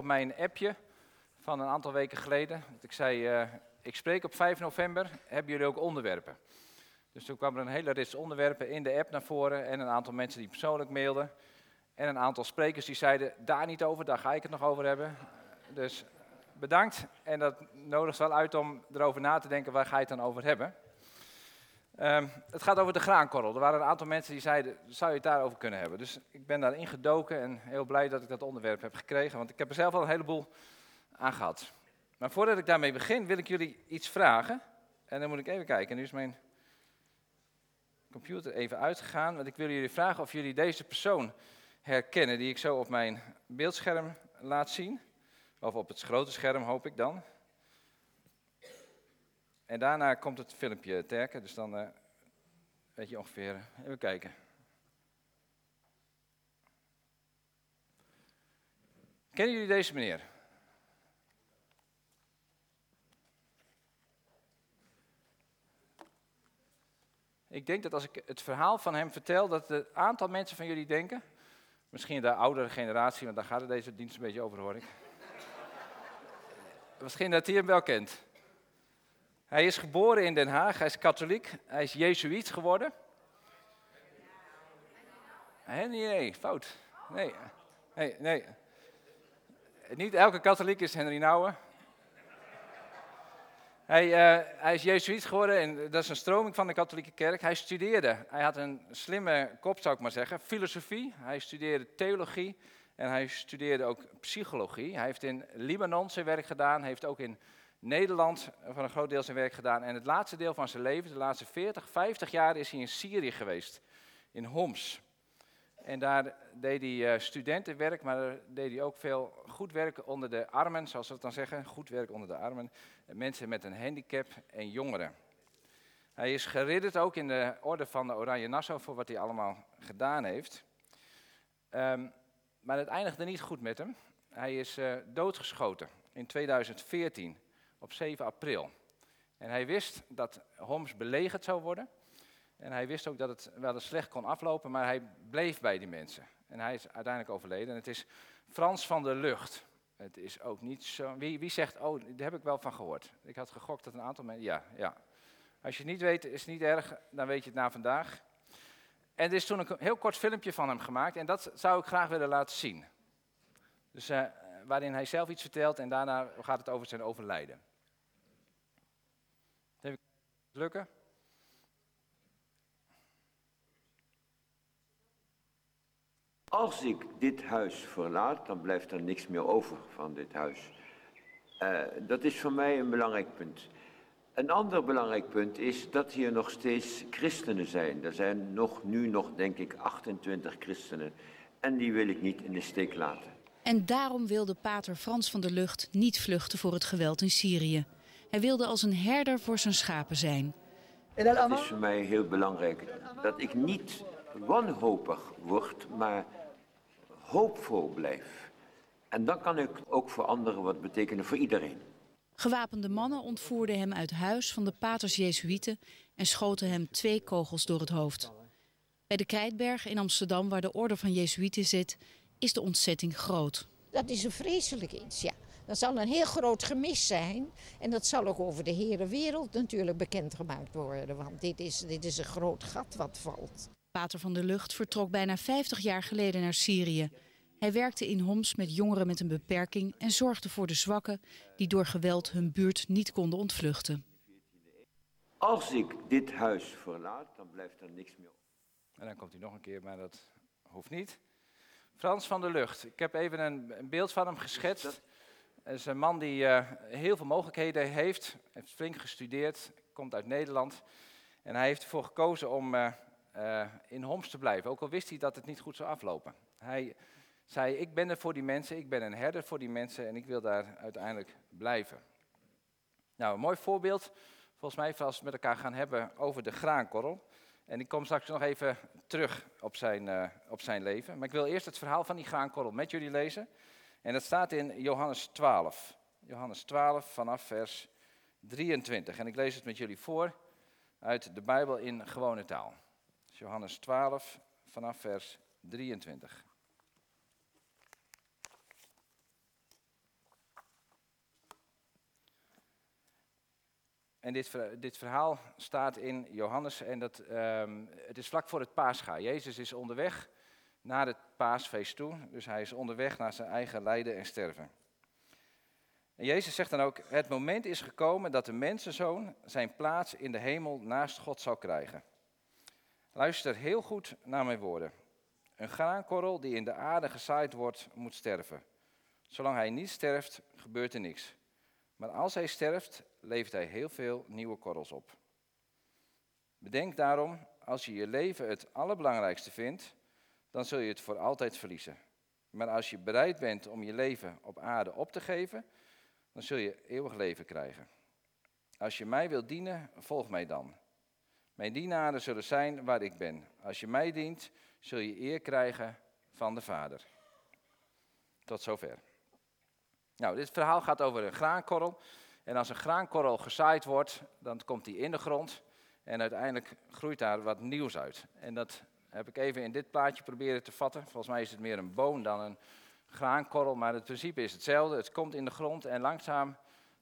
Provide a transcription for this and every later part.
op mijn appje van een aantal weken geleden. Ik zei, eh, ik spreek op 5 november, hebben jullie ook onderwerpen? Dus toen kwam er een hele rits onderwerpen in de app naar voren en een aantal mensen die persoonlijk mailden. En een aantal sprekers die zeiden, daar niet over, daar ga ik het nog over hebben. Dus bedankt en dat nodigt wel uit om erover na te denken, waar ga je het dan over hebben? Ehm, het gaat over de graankorrel. Er waren een aantal mensen die zeiden, zou je het daarover kunnen hebben? Dus ik ben daarin gedoken en heel blij dat ik dat onderwerp heb gekregen, want ik heb er zelf al een heleboel aan gehad. Maar voordat ik daarmee begin, wil ik jullie iets vragen. En dan moet ik even kijken, nu is mijn computer even uitgegaan, want ik wil jullie vragen of jullie deze persoon herkennen, die ik zo op mijn beeldscherm laat zien. Of op het grote scherm hoop ik dan. En daarna komt het filmpje terken, dus dan uh, weet je ongeveer. Even kijken. Kennen jullie deze meneer? Ik denk dat als ik het verhaal van hem vertel, dat het aantal mensen van jullie denken, misschien de oudere generatie, want daar gaat het deze dienst een beetje over, hoor ik. misschien dat hij hem wel kent. Hij is geboren in Den Haag, hij is katholiek, hij is jezuïet geworden. Nee, fout. Nee, nee, nee. Niet elke katholiek is Henry Nouwen. Hij, uh, hij is jezuïet geworden en dat is een stroming van de katholieke kerk. Hij studeerde, hij had een slimme kop zou ik maar zeggen, filosofie. Hij studeerde theologie en hij studeerde ook psychologie. Hij heeft in Libanon zijn werk gedaan, heeft ook in Nederland van een groot deel zijn werk gedaan. En het laatste deel van zijn leven, de laatste 40, 50 jaar, is hij in Syrië geweest, in Homs. En daar deed hij uh, studentenwerk, maar daar deed hij ook veel goed werk onder de armen, zoals we het dan zeggen. Goed werk onder de armen. Mensen met een handicap en jongeren. Hij is geridderd ook in de orde van de Oranje Nassau voor wat hij allemaal gedaan heeft. Um, maar het eindigde niet goed met hem. Hij is uh, doodgeschoten in 2014 op 7 april. En hij wist dat Homs belegerd zou worden. En hij wist ook dat het wel eens slecht kon aflopen, maar hij bleef bij die mensen. En hij is uiteindelijk overleden. En het is Frans van der Lucht. Het is ook niet zo. Wie, wie zegt, oh, daar heb ik wel van gehoord. Ik had gegokt dat een aantal mensen. Ja, ja. Als je het niet weet, is het niet erg, dan weet je het na vandaag. En er is toen een heel kort filmpje van hem gemaakt en dat zou ik graag willen laten zien. Dus uh, waarin hij zelf iets vertelt en daarna gaat het over zijn overlijden. Lukken. Als ik dit huis verlaat, dan blijft er niks meer over van dit huis. Uh, dat is voor mij een belangrijk punt. Een ander belangrijk punt is dat hier nog steeds christenen zijn. Er zijn nog, nu nog, denk ik, 28 christenen. En die wil ik niet in de steek laten. En daarom wilde pater Frans van der Lucht niet vluchten voor het geweld in Syrië. Hij wilde als een herder voor zijn schapen zijn. Het is voor mij heel belangrijk dat ik niet wanhopig word, maar hoopvol blijf. En dan kan ik ook voor anderen wat betekenen, voor iedereen. Gewapende mannen ontvoerden hem uit huis van de paters Jezuïeten en schoten hem twee kogels door het hoofd. Bij de Krijtberg in Amsterdam, waar de orde van Jezuïeten zit, is de ontzetting groot. Dat is een vreselijk iets, ja. Dat zal een heel groot gemis zijn. En dat zal ook over de hele wereld natuurlijk bekendgemaakt worden. Want dit is, dit is een groot gat wat valt. Pater van der Lucht vertrok bijna 50 jaar geleden naar Syrië. Hij werkte in Homs met jongeren met een beperking en zorgde voor de zwakken die door geweld hun buurt niet konden ontvluchten. Als ik dit huis verlaat, dan blijft er niks meer. En dan komt hij nog een keer, maar dat hoeft niet. Frans van der Lucht. Ik heb even een, een beeld van hem geschetst. Het is een man die uh, heel veel mogelijkheden heeft. Heeft flink gestudeerd, komt uit Nederland. En hij heeft ervoor gekozen om uh, uh, in Homs te blijven. Ook al wist hij dat het niet goed zou aflopen. Hij zei, ik ben er voor die mensen, ik ben een herder voor die mensen en ik wil daar uiteindelijk blijven. Nou, een mooi voorbeeld, volgens mij, als we met elkaar gaan hebben over de graankorrel. En ik kom straks nog even terug op zijn, op zijn leven. Maar ik wil eerst het verhaal van die graankorrel met jullie lezen. En dat staat in Johannes 12. Johannes 12 vanaf vers 23. En ik lees het met jullie voor uit de Bijbel in gewone taal. Dus Johannes 12 vanaf vers 23. En dit, dit, verhaal staat in Johannes en dat, ehm, het is vlak voor het Pascha. Jezus is onderweg naar het paasfeest toe, dus hij is onderweg naar zijn eigen lijden en sterven. En Jezus zegt dan ook, het moment is gekomen dat de mensenzoon zijn plaats in de hemel naast God zal krijgen. Luister heel goed naar mijn woorden. Een graankorrel die in de aarde gezaaid wordt, moet sterven. Zolang hij niet sterft, gebeurt er niks. Maar als hij sterft, levert hij heel veel nieuwe korrels op. Bedenk daarom, als je je leven het allerbelangrijkste vindt, dan zul je het voor altijd verliezen. Maar als je bereid bent om je leven op aarde op te geven, dan zul je eeuwig leven krijgen. Als je mij wilt dienen, volg mij dan. Mijn dienaren zullen zijn waar ik ben. Als je mij dient, zul je eer krijgen van de Vader. Tot zover. Nou, dit verhaal gaat over een graankorrel. En als een graankorrel gezaaid wordt, dan komt die in de grond. En uiteindelijk groeit daar wat nieuws uit. En dat heb ik even in dit plaatje proberen te vatten. Volgens mij is het meer een boom dan een graankorrel, maar het principe is hetzelfde. Het komt in de grond en langzaam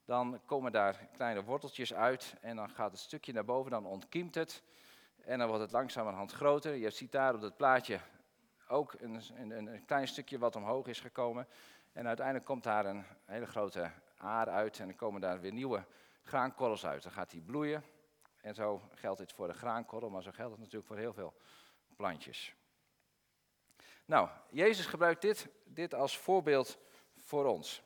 dan komen daar kleine worteltjes uit en dan gaat het stukje naar boven, dan ontkiemt het en dan wordt het langzamerhand groter. Je ziet daar op het plaatje ook een, een, een klein stukje wat omhoog is gekomen. En uiteindelijk komt daar een hele grote aar uit en dan komen daar weer nieuwe graankorrels uit. Dan gaat die bloeien en zo geldt dit voor de graankorrel, maar zo geldt het natuurlijk voor heel veel plantjes. Nou, Jezus gebruikt dit, dit als voorbeeld voor ons.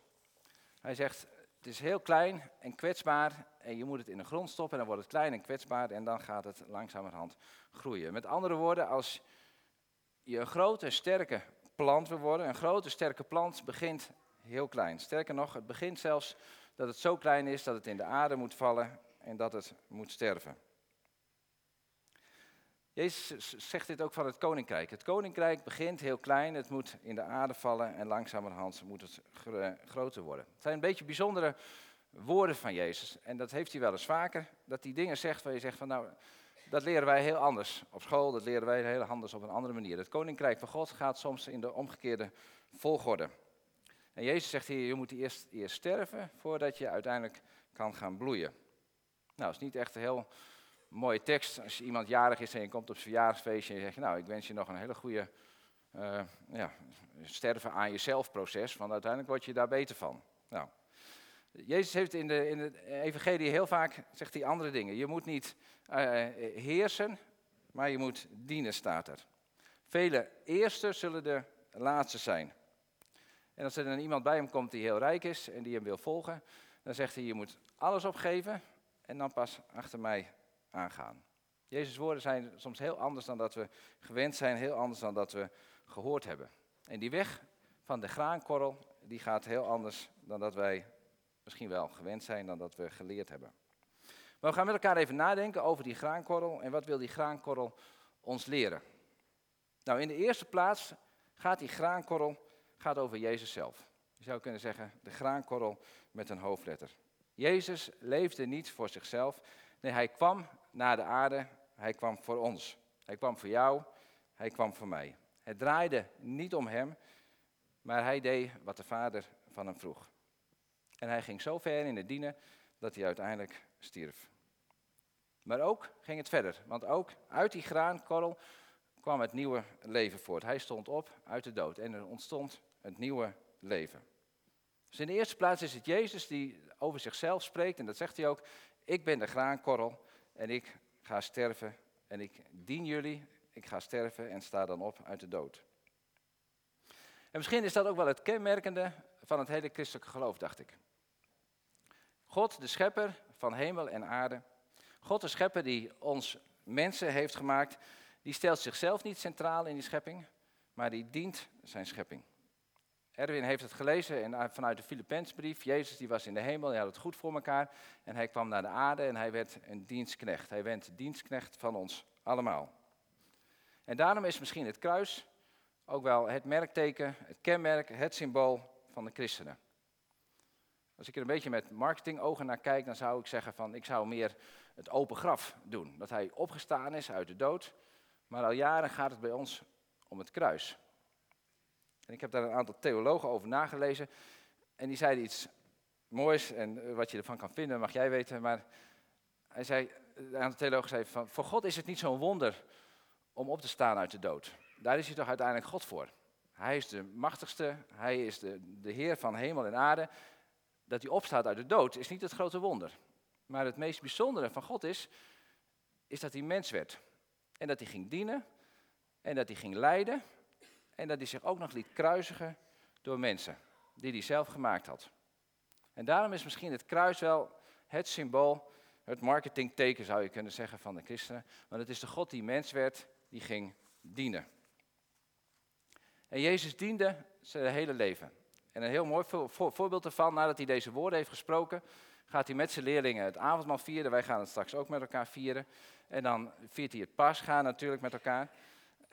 Hij zegt, het is heel klein en kwetsbaar en je moet het in de grond stoppen en dan wordt het klein en kwetsbaar en dan gaat het langzamerhand groeien. Met andere woorden, als je een grote, sterke plant wil worden, een grote, sterke plant begint heel klein. Sterker nog, het begint zelfs dat het zo klein is dat het in de aarde moet vallen en dat het moet sterven. Jezus zegt dit ook van het koninkrijk. Het koninkrijk begint heel klein, het moet in de aarde vallen en langzamerhand moet het groter worden. Het zijn een beetje bijzondere woorden van Jezus. En dat heeft hij wel eens vaker, dat hij dingen zegt waar je zegt van nou, dat leren wij heel anders op school, dat leren wij heel anders op een andere manier. Het koninkrijk van God gaat soms in de omgekeerde volgorde. En Jezus zegt hier, je moet eerst, eerst sterven voordat je uiteindelijk kan gaan bloeien. Nou, dat is niet echt heel mooie tekst. Als iemand jarig is en je komt op zijn verjaardagsfeestje en je zegt, nou, ik wens je nog een hele goede uh, ja, sterven aan jezelf proces, want uiteindelijk word je daar beter van. Nou, Jezus heeft in de, in evangelie heel vaak, zegt hij andere dingen. Je moet niet uh, heersen, maar je moet dienen, staat er. Vele eerste zullen de laatste zijn. En als er dan iemand bij hem komt die heel rijk is en die hem wil volgen, dan zegt hij, je moet alles opgeven en dan pas achter mij aangaan. Jezus' woorden zijn soms heel anders dan dat we gewend zijn, heel anders dan dat we gehoord hebben. En die weg van de graankorrel, die gaat heel anders dan dat wij misschien wel gewend zijn, dan dat we geleerd hebben. Maar we gaan met elkaar even nadenken over die graankorrel en wat wil die graankorrel ons leren. Nou, in de eerste plaats gaat die graankorrel gaat over Jezus zelf. Je zou kunnen zeggen, de graankorrel met een hoofdletter. Jezus leefde niet voor zichzelf. Nee, hij kwam naar de aarde, hij kwam voor ons. Hij kwam voor jou, hij kwam voor mij. Het draaide niet om hem, maar hij deed wat de Vader van hem vroeg. En hij ging zo ver in het dienen dat hij uiteindelijk stierf. Maar ook ging het verder, want ook uit die graankorrel kwam het nieuwe leven voort. Hij stond op uit de dood en er ontstond het nieuwe leven. Dus in de eerste plaats is het Jezus die over zichzelf spreekt en dat zegt hij ook. Ik ben de graankorrel en ik ga sterven en ik dien jullie. Ik ga sterven en sta dan op uit de dood. En misschien is dat ook wel het kenmerkende van het hele christelijke geloof, dacht ik. God, de schepper van hemel en aarde. God, de schepper die ons mensen heeft gemaakt. Die stelt zichzelf niet centraal in die schepping, maar die dient zijn schepping. Erwin heeft het gelezen en vanuit de Filipensbrief. Jezus die was in de hemel, hij had het goed voor elkaar. En hij kwam naar de aarde en hij werd een dienstknecht. Hij werd dienstknecht van ons allemaal. En daarom is misschien het kruis ook wel het merkteken, het kenmerk, het symbool van de christenen. Als ik er een beetje met marketingogen naar kijk, dan zou ik zeggen van ik zou meer het open graf doen. Dat hij opgestaan is uit de dood. Maar al jaren gaat het bij ons om het kruis. En ik heb daar een aantal theologen over nagelezen. En die zeiden iets moois. En wat je ervan kan vinden, mag jij weten. Maar hij zei, aan de theoloog zei van, voor God is het niet zo'n wonder om op te staan uit de dood. Daar is hij toch uiteindelijk God voor. Hij is de machtigste, hij is de, de Heer van hemel en aarde. Dat hij opstaat uit de dood is niet het grote wonder. Maar het meest bijzondere van God is, is dat hij mens werd. En dat hij ging dienen, en dat hij ging lijden, en dat hij zich ook nog liet kruisigen door mensen die hij zelf gemaakt had. En daarom is misschien het kruis wel het symbool, het marketingteken zou je kunnen zeggen van de christenen. Want het is de God die mens werd, die ging dienen. En Jezus diende zijn hele leven. En een heel mooi voorbeeld ervan, nadat hij deze woorden heeft gesproken, gaat hij met zijn leerlingen het avondmaal vieren. Wij gaan het straks ook met elkaar vieren. En dan viert hij het Pascha natuurlijk met elkaar.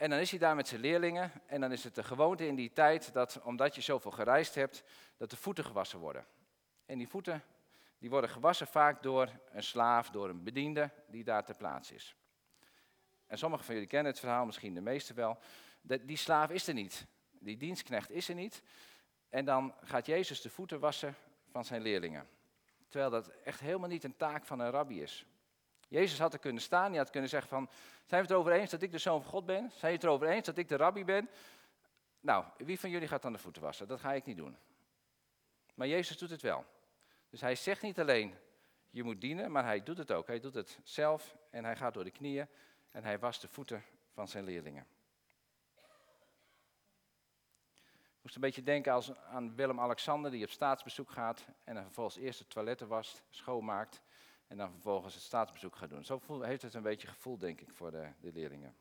En dan is hij daar met zijn leerlingen. En dan is het de gewoonte in die tijd dat, omdat je zoveel gereisd hebt, dat de voeten gewassen worden. En die voeten die worden gewassen vaak door een slaaf, door een bediende die daar ter plaatse is. En sommigen van jullie kennen het verhaal, misschien de meeste wel. Die slaaf is er niet. Die dienstknecht is er niet. En dan gaat Jezus de voeten wassen van zijn leerlingen. Terwijl dat echt helemaal niet een taak van een rabbi is. Jezus had er kunnen staan, hij had kunnen zeggen van, zijn we het erover eens dat ik de zoon van God ben? Zijn je het erover eens dat ik de rabbi ben? Nou, wie van jullie gaat dan de voeten wassen? Dat ga ik niet doen. Maar Jezus doet het wel. Dus hij zegt niet alleen, je moet dienen, maar hij doet het ook. Hij doet het zelf en hij gaat door de knieën en hij wast de voeten van zijn leerlingen. Ik moest een beetje denken als, aan Willem-Alexander die op staatsbezoek gaat en dan vervolgens eerst de toiletten wast, schoonmaakt en dan vervolgens het staatsbezoek gaat doen. Zo heeft het een beetje gevoel, denk ik, voor de, de leerlingen.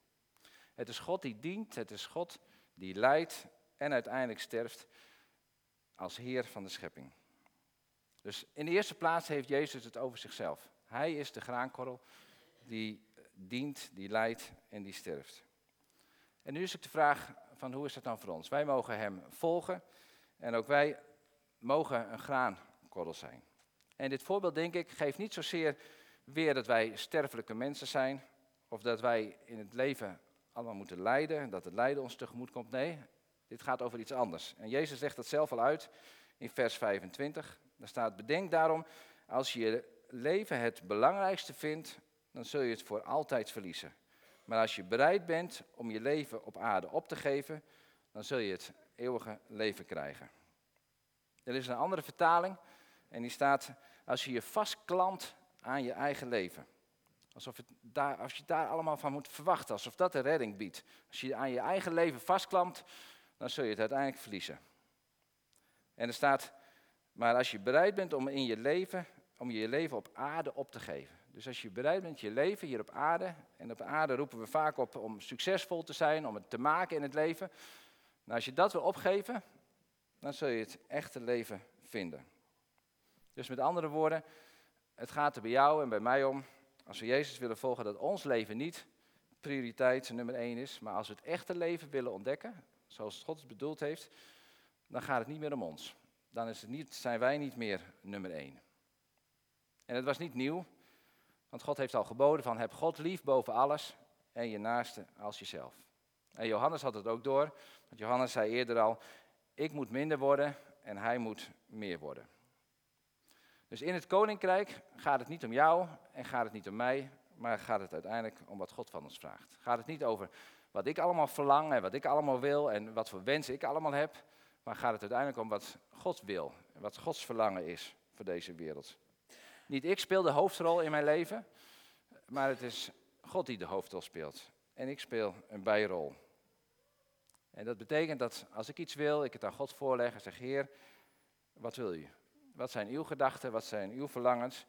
Het is God die dient, het is God die leidt en uiteindelijk sterft als Heer van de schepping. Dus in de eerste plaats heeft Jezus het over zichzelf. Hij is de graankorrel die dient, die leidt en die sterft. En nu is het de vraag van hoe is dat dan voor ons? Wij mogen hem volgen en ook wij mogen een graankorrel zijn. En dit voorbeeld, denk ik, geeft niet zozeer weer dat wij sterfelijke mensen zijn of dat wij in het leven allemaal moeten lijden, dat het lijden ons tegemoet komt. Nee, dit gaat over iets anders. En Jezus legt dat zelf al uit in vers 25. Daar staat, bedenk daarom, als je je leven het belangrijkste vindt, dan zul je het voor altijd verliezen. Maar als je bereid bent om je leven op aarde op te geven, dan zul je het eeuwige leven krijgen. Er is een andere vertaling en die staat, als je je vastklampt aan je eigen leven. Alsof het daar, als je daar allemaal van moet verwachten, alsof dat de redding biedt. Als je aan je eigen leven vastklampt, dan zul je het uiteindelijk verliezen. En er staat, maar als je bereid bent om in je leven, om je leven op aarde op te geven. Dus als je bereid bent je leven hier op aarde, en op aarde roepen we vaak op om succesvol te zijn, om het te maken in het leven. Nou, als je dat wil opgeven, dan zul je het echte leven vinden. Dus met andere woorden, het gaat er bij jou en bij mij om, als we Jezus willen volgen, dat ons leven niet prioriteit nummer één is, maar als we het echte leven willen ontdekken, zoals God het bedoeld heeft, dan gaat het niet meer om ons. Dan is het niet, zijn wij niet meer nummer één. En het was niet nieuw, want God heeft al geboden van heb God lief boven alles en je naaste als jezelf. En Johannes had het ook door, want Johannes zei eerder al, ik moet minder worden en hij moet meer worden. Dus in het koninkrijk gaat het niet om jou en gaat het niet om mij, maar gaat het uiteindelijk om wat God van ons vraagt. Gaat het niet over wat ik allemaal verlang en wat ik allemaal wil en wat voor wensen ik allemaal heb, maar gaat het uiteindelijk om wat God wil en wat Gods verlangen is voor deze wereld. Niet ik speel de hoofdrol in mijn leven, maar het is God die de hoofdrol speelt. En ik speel een bijrol. En dat betekent dat als ik iets wil, ik het aan God voorleg en zeg, Heer, wat wil u? Wat zijn uw gedachten? Wat zijn uw verlangens?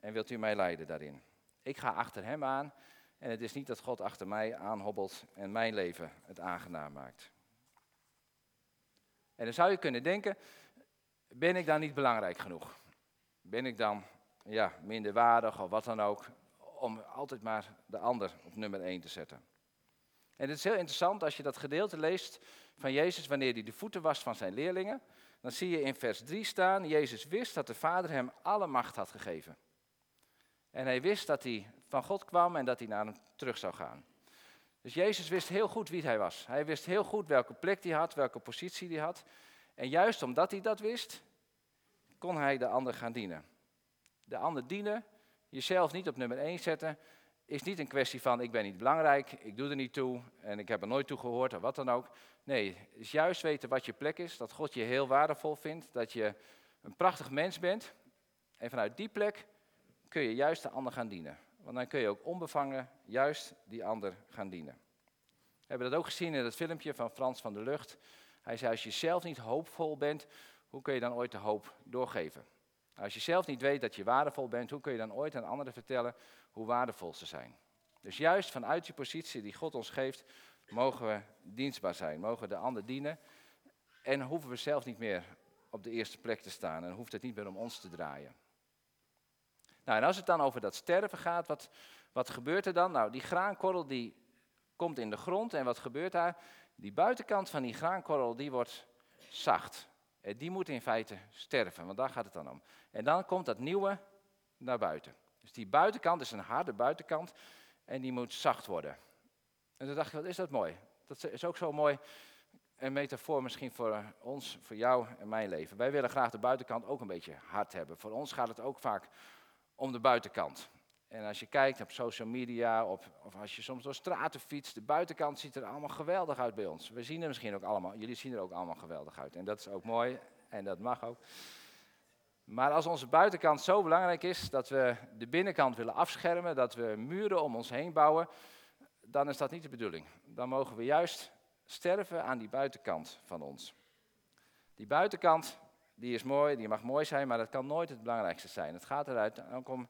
En wilt u mij leiden daarin? Ik ga achter hem aan. En het is niet dat God achter mij aanhobbelt en mijn leven het aangenaam maakt. En dan zou je kunnen denken, ben ik dan niet belangrijk genoeg? Ben ik dan ja, minder waardig of wat dan ook, om altijd maar de ander op nummer 1 te zetten? En het is heel interessant als je dat gedeelte leest van Jezus wanneer hij de voeten was van zijn leerlingen dan zie je in vers 3 staan, Jezus wist dat de Vader hem alle macht had gegeven. En hij wist dat hij van God kwam en dat hij naar hem terug zou gaan. Dus Jezus wist heel goed wie hij was. Hij wist heel goed welke plek hij had, welke positie hij had. En juist omdat hij dat wist, kon hij de ander gaan dienen. De ander dienen, jezelf niet op nummer 1 zetten is niet een kwestie van ik ben niet belangrijk, ik doe er niet toe en ik heb er nooit toe gehoord of wat dan ook. Nee, het is juist weten wat je plek is, dat God je heel waardevol vindt, dat je een prachtig mens bent. En vanuit die plek kun je juist de ander gaan dienen. Want dan kun je ook onbevangen juist die ander gaan dienen. We hebben dat ook gezien in het filmpje van Frans van der Lucht. Hij zei, als je zelf niet hoopvol bent, hoe kun je dan ooit de hoop doorgeven? Als je zelf niet weet dat je waardevol bent, hoe kun je dan ooit aan anderen vertellen hoe waardevol ze zijn? Dus juist vanuit die positie die God ons geeft, mogen we dienstbaar zijn, mogen we de ander dienen. En hoeven we zelf niet meer op de eerste plek te staan en hoeft het niet meer om ons te draaien. Nou, en als het dan over dat sterven gaat, wat, wat gebeurt er dan? Nou, die graankorrel die komt in de grond en wat gebeurt daar? Die buitenkant van die graankorrel die wordt zacht. En die moet in feite sterven, want daar gaat het dan om. En dan komt dat nieuwe naar buiten. Dus die buitenkant is een harde buitenkant en die moet zacht worden. En toen dacht ik, wat is dat mooi. Dat is ook zo mooi een metafoor misschien voor ons, voor jou en mijn leven. Wij willen graag de buitenkant ook een beetje hard hebben. Voor ons gaat het ook vaak om de buitenkant. En als je kijkt op social media of, of als je soms door straten fietst, de buitenkant ziet er allemaal geweldig uit bij ons. We zien er misschien ook allemaal, jullie zien er ook allemaal geweldig uit. En dat is ook mooi en dat mag ook. Maar als onze buitenkant zo belangrijk is dat we de binnenkant willen afschermen, dat we muren om ons heen bouwen, dan is dat niet de bedoeling. Dan mogen we juist sterven aan die buitenkant van ons. Die buitenkant, die is mooi, die mag mooi zijn, maar dat kan nooit het belangrijkste zijn. Het gaat eruit ook om,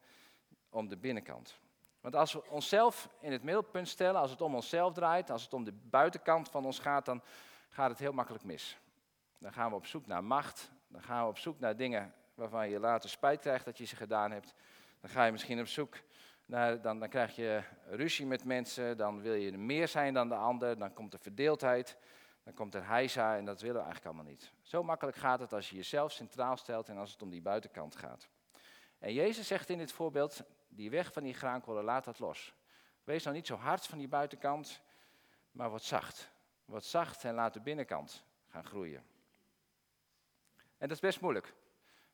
om de binnenkant. Want als we onszelf in het middelpunt stellen, als het om onszelf draait, als het om de buitenkant van ons gaat, dan gaat het heel makkelijk mis. Dan gaan we op zoek naar macht, dan gaan we op zoek naar dingen waarvan je later spijt krijgt dat je ze gedaan hebt. Dan ga je misschien op zoek naar, dan, dan krijg je ruzie met mensen, dan wil je meer zijn dan de ander, dan komt er verdeeldheid, dan komt er heisa en dat willen we eigenlijk allemaal niet. Zo makkelijk gaat het als je jezelf centraal stelt en als het om die buitenkant gaat. En Jezus zegt in dit voorbeeld, die weg van die graankolen, laat dat los. Wees nou niet zo hard van die buitenkant, maar word zacht. Word zacht en laat de binnenkant gaan groeien. En dat is best moeilijk.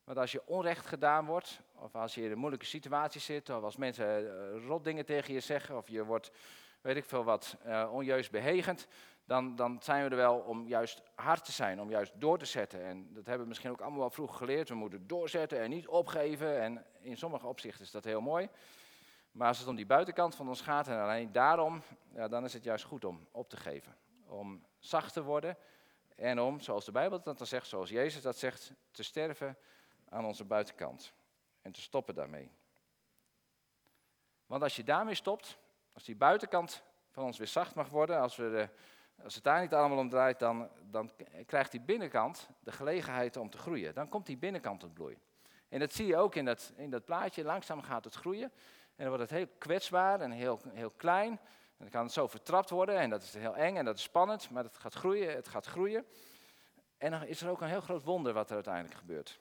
Want als je onrecht gedaan wordt, of als je in een moeilijke situatie zit, of als mensen uh, rot dingen tegen je zeggen, of je wordt, weet ik veel wat, uh, onjuist behegend, dan, dan zijn we er wel om juist hard te zijn, om juist door te zetten. En dat hebben we misschien ook allemaal wel vroeg geleerd. We moeten doorzetten en niet opgeven. En in sommige opzichten is dat heel mooi. Maar als het om die buitenkant van ons gaat en alleen daarom, ja, dan is het juist goed om op te geven. Om zacht te worden en om, zoals de Bijbel dat dan zegt, zoals Jezus dat zegt, te sterven aan onze buitenkant. En te stoppen daarmee. Want als je daarmee stopt, als die buitenkant van ons weer zacht mag worden, als, we de, als het daar niet allemaal om draait, dan, dan krijgt die binnenkant de gelegenheid om te groeien. Dan komt die binnenkant tot bloei. En dat zie je ook in dat, in dat plaatje. Langzaam gaat het groeien. En dan wordt het heel kwetsbaar en heel, heel klein. En dan kan het zo vertrapt worden en dat is heel eng en dat is spannend. Maar het gaat groeien, het gaat groeien. En dan is er ook een heel groot wonder wat er uiteindelijk gebeurt.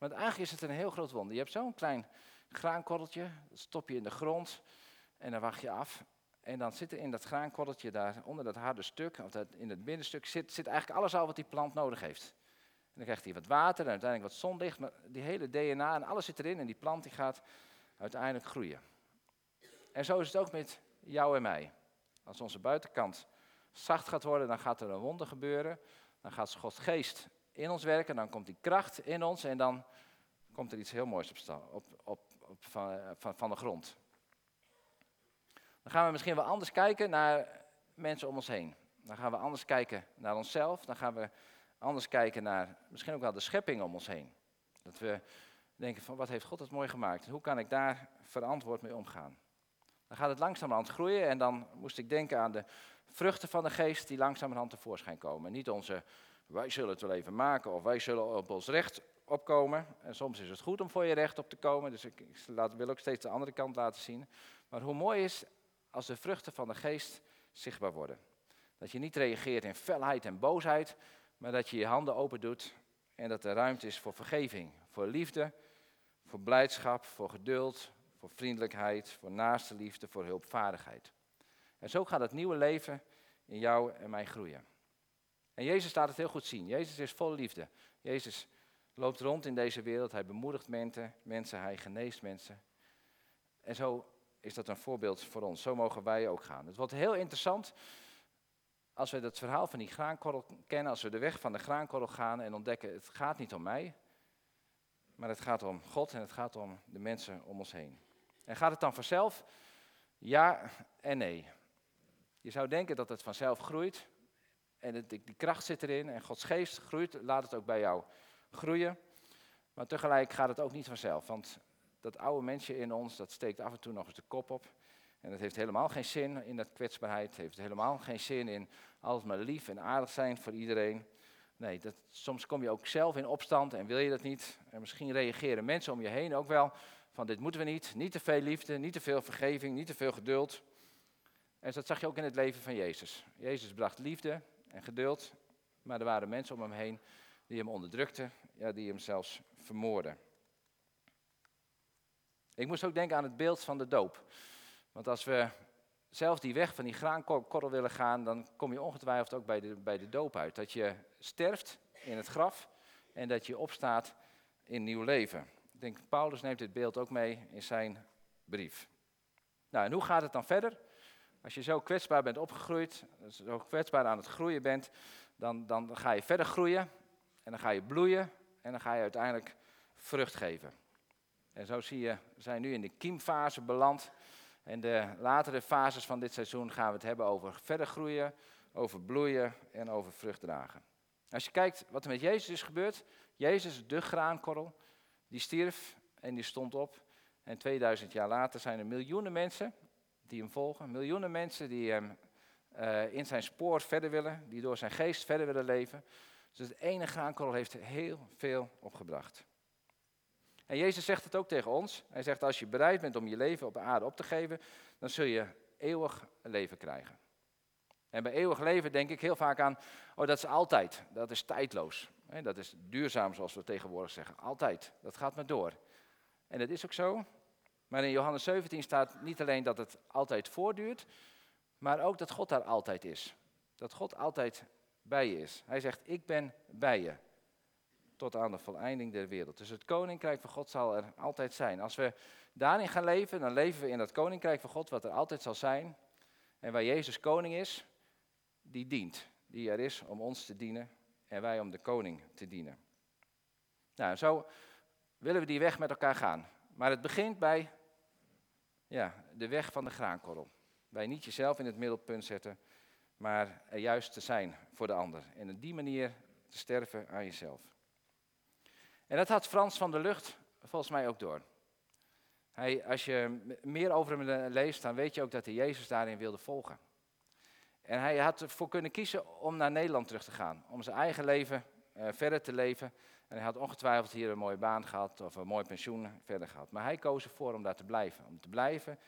Want eigenlijk is het een heel groot wonder. Je hebt zo'n klein graankorreltje, dat stop je in de grond en dan wacht je af. En dan zit er in dat graankorreltje daar, onder dat harde stuk, of dat, in het binnenstuk, zit, zit eigenlijk alles al wat die plant nodig heeft. En dan krijgt hij wat water en uiteindelijk wat zonlicht, maar die hele DNA en alles zit erin en die plant die gaat uiteindelijk groeien. En zo is het ook met jou en mij. Als onze buitenkant zacht gaat worden, dan gaat er een wonder gebeuren. Dan gaat Gods geest in ons werken, dan komt die kracht in ons en dan komt er iets heel moois op, op, op, van, van, van de grond. Dan gaan we misschien wel anders kijken naar mensen om ons heen. Dan gaan we anders kijken naar onszelf. Dan gaan we anders kijken naar misschien ook wel de schepping om ons heen. Dat we denken van wat heeft God het mooi gemaakt? Hoe kan ik daar verantwoord mee omgaan? Dan gaat het langzamerhand groeien en dan moest ik denken aan de vruchten van de geest die langzamerhand tevoorschijn komen. Niet onze wij zullen het wel even maken of wij zullen op ons recht opkomen. En soms is het goed om voor je recht op te komen, dus ik, laat, wil ook steeds de andere kant laten zien. Maar hoe mooi is als de vruchten van de geest zichtbaar worden. Dat je niet reageert in felheid en boosheid, maar dat je je handen open doet en dat er ruimte is voor vergeving, voor liefde, voor blijdschap, voor geduld, voor vriendelijkheid, voor naaste liefde, voor hulpvaardigheid. En zo gaat het nieuwe leven in jou en mij groeien. En Jezus laat het heel goed zien. Jezus is vol liefde. Jezus loopt rond in deze wereld. Hij bemoedigt mensen, hij geneest mensen. En zo is dat een voorbeeld voor ons. Zo mogen wij ook gaan. Het wordt heel interessant als we het verhaal van die graankorrel kennen, als we de weg van de graankorrel gaan en ontdekken, het gaat niet om mij, maar het gaat om God en het gaat om de mensen om ons heen. En gaat het dan vanzelf? Ja en nee. Je zou denken dat het vanzelf groeit en die kracht zit erin en Gods geest groeit, laat het ook bij jou groeien. Maar tegelijk gaat het ook niet vanzelf, want dat oude mensje in ons, dat steekt af en toe nog eens de kop op. En het heeft helemaal geen zin in dat kwetsbaarheid, heeft helemaal geen zin in alles maar lief en aardig zijn voor iedereen. Nee, dat, soms kom je ook zelf in opstand en wil je dat niet. En misschien reageren mensen om je heen ook wel van dit moeten we niet. Niet te veel liefde, niet te veel vergeving, niet te veel geduld. En dat zag je ook in het leven van Jezus. Jezus bracht liefde en geduld, maar er waren mensen om hem heen die hem onderdrukten, ja, die hem zelfs vermoorden. Ik moest ook denken aan het beeld van de doop. Want als we zelf die weg van die graankorrel willen gaan, dan kom je ongetwijfeld ook bij de, bij de doop uit. Dat je sterft in het graf en dat je opstaat in nieuw leven. Ik denk, Paulus neemt dit beeld ook mee in zijn brief. Nou, en hoe gaat het dan verder? Als je zo kwetsbaar bent opgegroeid, zo kwetsbaar aan het groeien bent, dan, dan ga je verder groeien en dan ga je bloeien en dan ga je uiteindelijk vrucht geven. En zo zie je, we zijn nu in de kiemfase beland. En de latere fases van dit seizoen gaan we het hebben over verder groeien, over bloeien en over vrucht dragen. Als je kijkt wat er met Jezus is gebeurd, Jezus, de graankorrel, die stierf en die stond op. En 2000 jaar later zijn er miljoenen mensen die hem volgen, miljoenen mensen die hem uh, in zijn spoor verder willen, die door zijn geest verder willen leven. Dus het ene graankorrel heeft heel veel opgebracht. En Jezus zegt het ook tegen ons. Hij zegt, als je bereid bent om je leven op de aarde op te geven, dan zul je eeuwig leven krijgen. En bij eeuwig leven denk ik heel vaak aan, oh dat is altijd, dat is tijdloos. Dat is duurzaam zoals we tegenwoordig zeggen, altijd. Dat gaat maar door. En dat is ook zo. Maar in Johannes 17 staat niet alleen dat het altijd voortduurt, maar ook dat God daar altijd is. Dat God altijd bij je is. Hij zegt, ik ben bij je tot aan de voleinding der wereld. Dus het koninkrijk van God zal er altijd zijn. Als we daarin gaan leven, dan leven we in dat koninkrijk van God wat er altijd zal zijn. En waar Jezus koning is, die dient. Die er is om ons te dienen en wij om de koning te dienen. Nou, zo willen we die weg met elkaar gaan. Maar het begint bij ja, de weg van de graankorrel. Bij niet jezelf in het middelpunt zetten, maar juist te zijn voor de ander. En op die manier te sterven aan jezelf. En dat had Frans van der Lucht volgens mij ook door. Hij, als je meer over hem leest, dan weet je ook dat hij Jezus daarin wilde volgen. En hij had ervoor kunnen kiezen om naar Nederland terug te gaan, om zijn eigen leven uh, verder te leven. En hij had ongetwijfeld hier een mooie baan gehad of een mooi pensioen verder gehad. Maar hij koos ervoor om daar te blijven. Om te blijven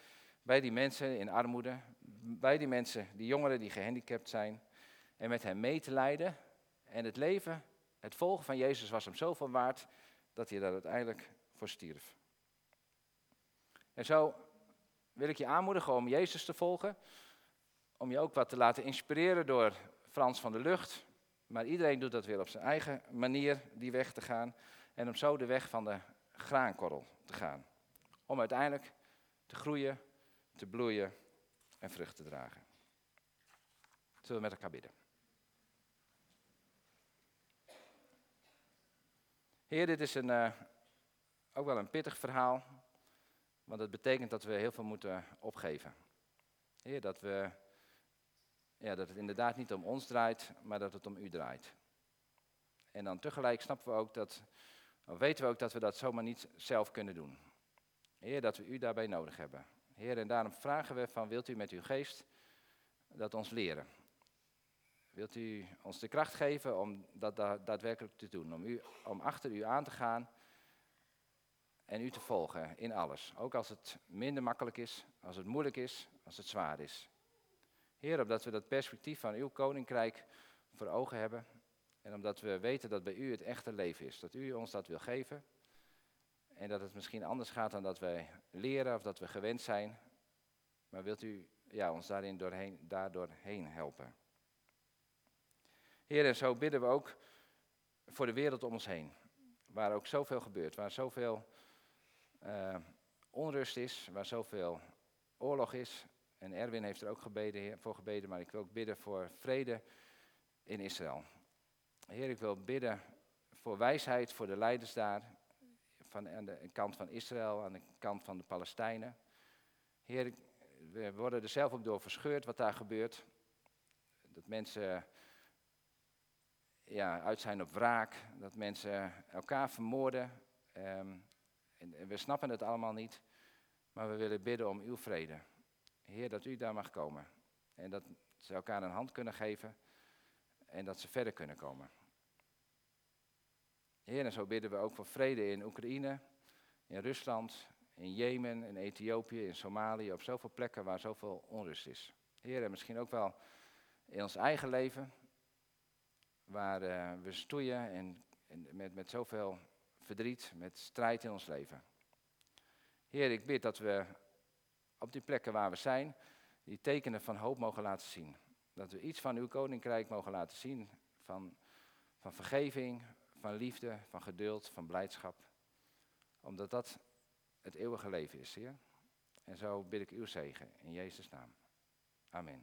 bij die mensen in armoede, bij die mensen, die jongeren die gehandicapt zijn. En met hen mee te leiden en het leven het volgen van Jezus was hem zoveel waard dat hij daar uiteindelijk voor stierf. En zo wil ik je aanmoedigen om Jezus te volgen. Om je ook wat te laten inspireren door Frans van der Lucht. Maar iedereen doet dat weer op zijn eigen manier, die weg te gaan. En om zo de weg van de graankorrel te gaan. Om uiteindelijk te groeien, te bloeien en vrucht te dragen. Zullen we met elkaar bidden? Heer, dit is een, uh, ook wel een pittig verhaal, want het betekent dat we heel veel moeten opgeven. Heer, dat, we, ja, dat het inderdaad niet om ons draait, maar dat het om u draait. En dan tegelijk snappen we ook dat, weten we ook dat we dat zomaar niet zelf kunnen doen. Heer, dat we u daarbij nodig hebben. Heer, en daarom vragen we van, wilt u met uw geest dat ons leren? Wilt u ons de kracht geven om dat daadwerkelijk te doen? Om, u, om achter u aan te gaan en u te volgen in alles. Ook als het minder makkelijk is, als het moeilijk is, als het zwaar is. Heer, omdat we dat perspectief van uw koninkrijk voor ogen hebben. En omdat we weten dat bij u het echte leven is. Dat u ons dat wil geven. En dat het misschien anders gaat dan dat wij leren of dat we gewend zijn. Maar wilt u ja, ons daarin doorheen, daardoor heen helpen. Heer, en zo bidden we ook voor de wereld om ons heen. Waar ook zoveel gebeurt, waar zoveel uh, onrust is, waar zoveel oorlog is. En Erwin heeft er ook gebeden, voor gebeden, maar ik wil ook bidden voor vrede in Israël. Heer, ik wil bidden voor wijsheid voor de leiders daar, van, aan de kant van Israël, aan de kant van de Palestijnen. Heer, we worden er zelf ook door verscheurd wat daar gebeurt. Dat mensen ja, uit zijn op wraak, dat mensen elkaar vermoorden. Ehm, en we snappen het allemaal niet, maar we willen bidden om uw vrede. Heer, dat u daar mag komen. En dat ze elkaar een hand kunnen geven en dat ze verder kunnen komen. Heer, en zo bidden we ook voor vrede in Oekraïne, in Rusland, in Jemen, in Ethiopië, in Somalië, op zoveel plekken waar zoveel onrust is. Heer, en misschien ook wel in ons eigen leven, waar uh, we stoeien en, en, met, met zoveel verdriet, met strijd in ons leven. Heer, ik bid dat we op die plekken waar we zijn, die tekenen van hoop mogen laten zien. Dat we iets van uw koninkrijk mogen laten zien, van, van vergeving, van liefde, van geduld, van blijdschap. Omdat dat het eeuwige leven is, Heer. En zo bid ik uw zegen in Jezus' naam. Amen.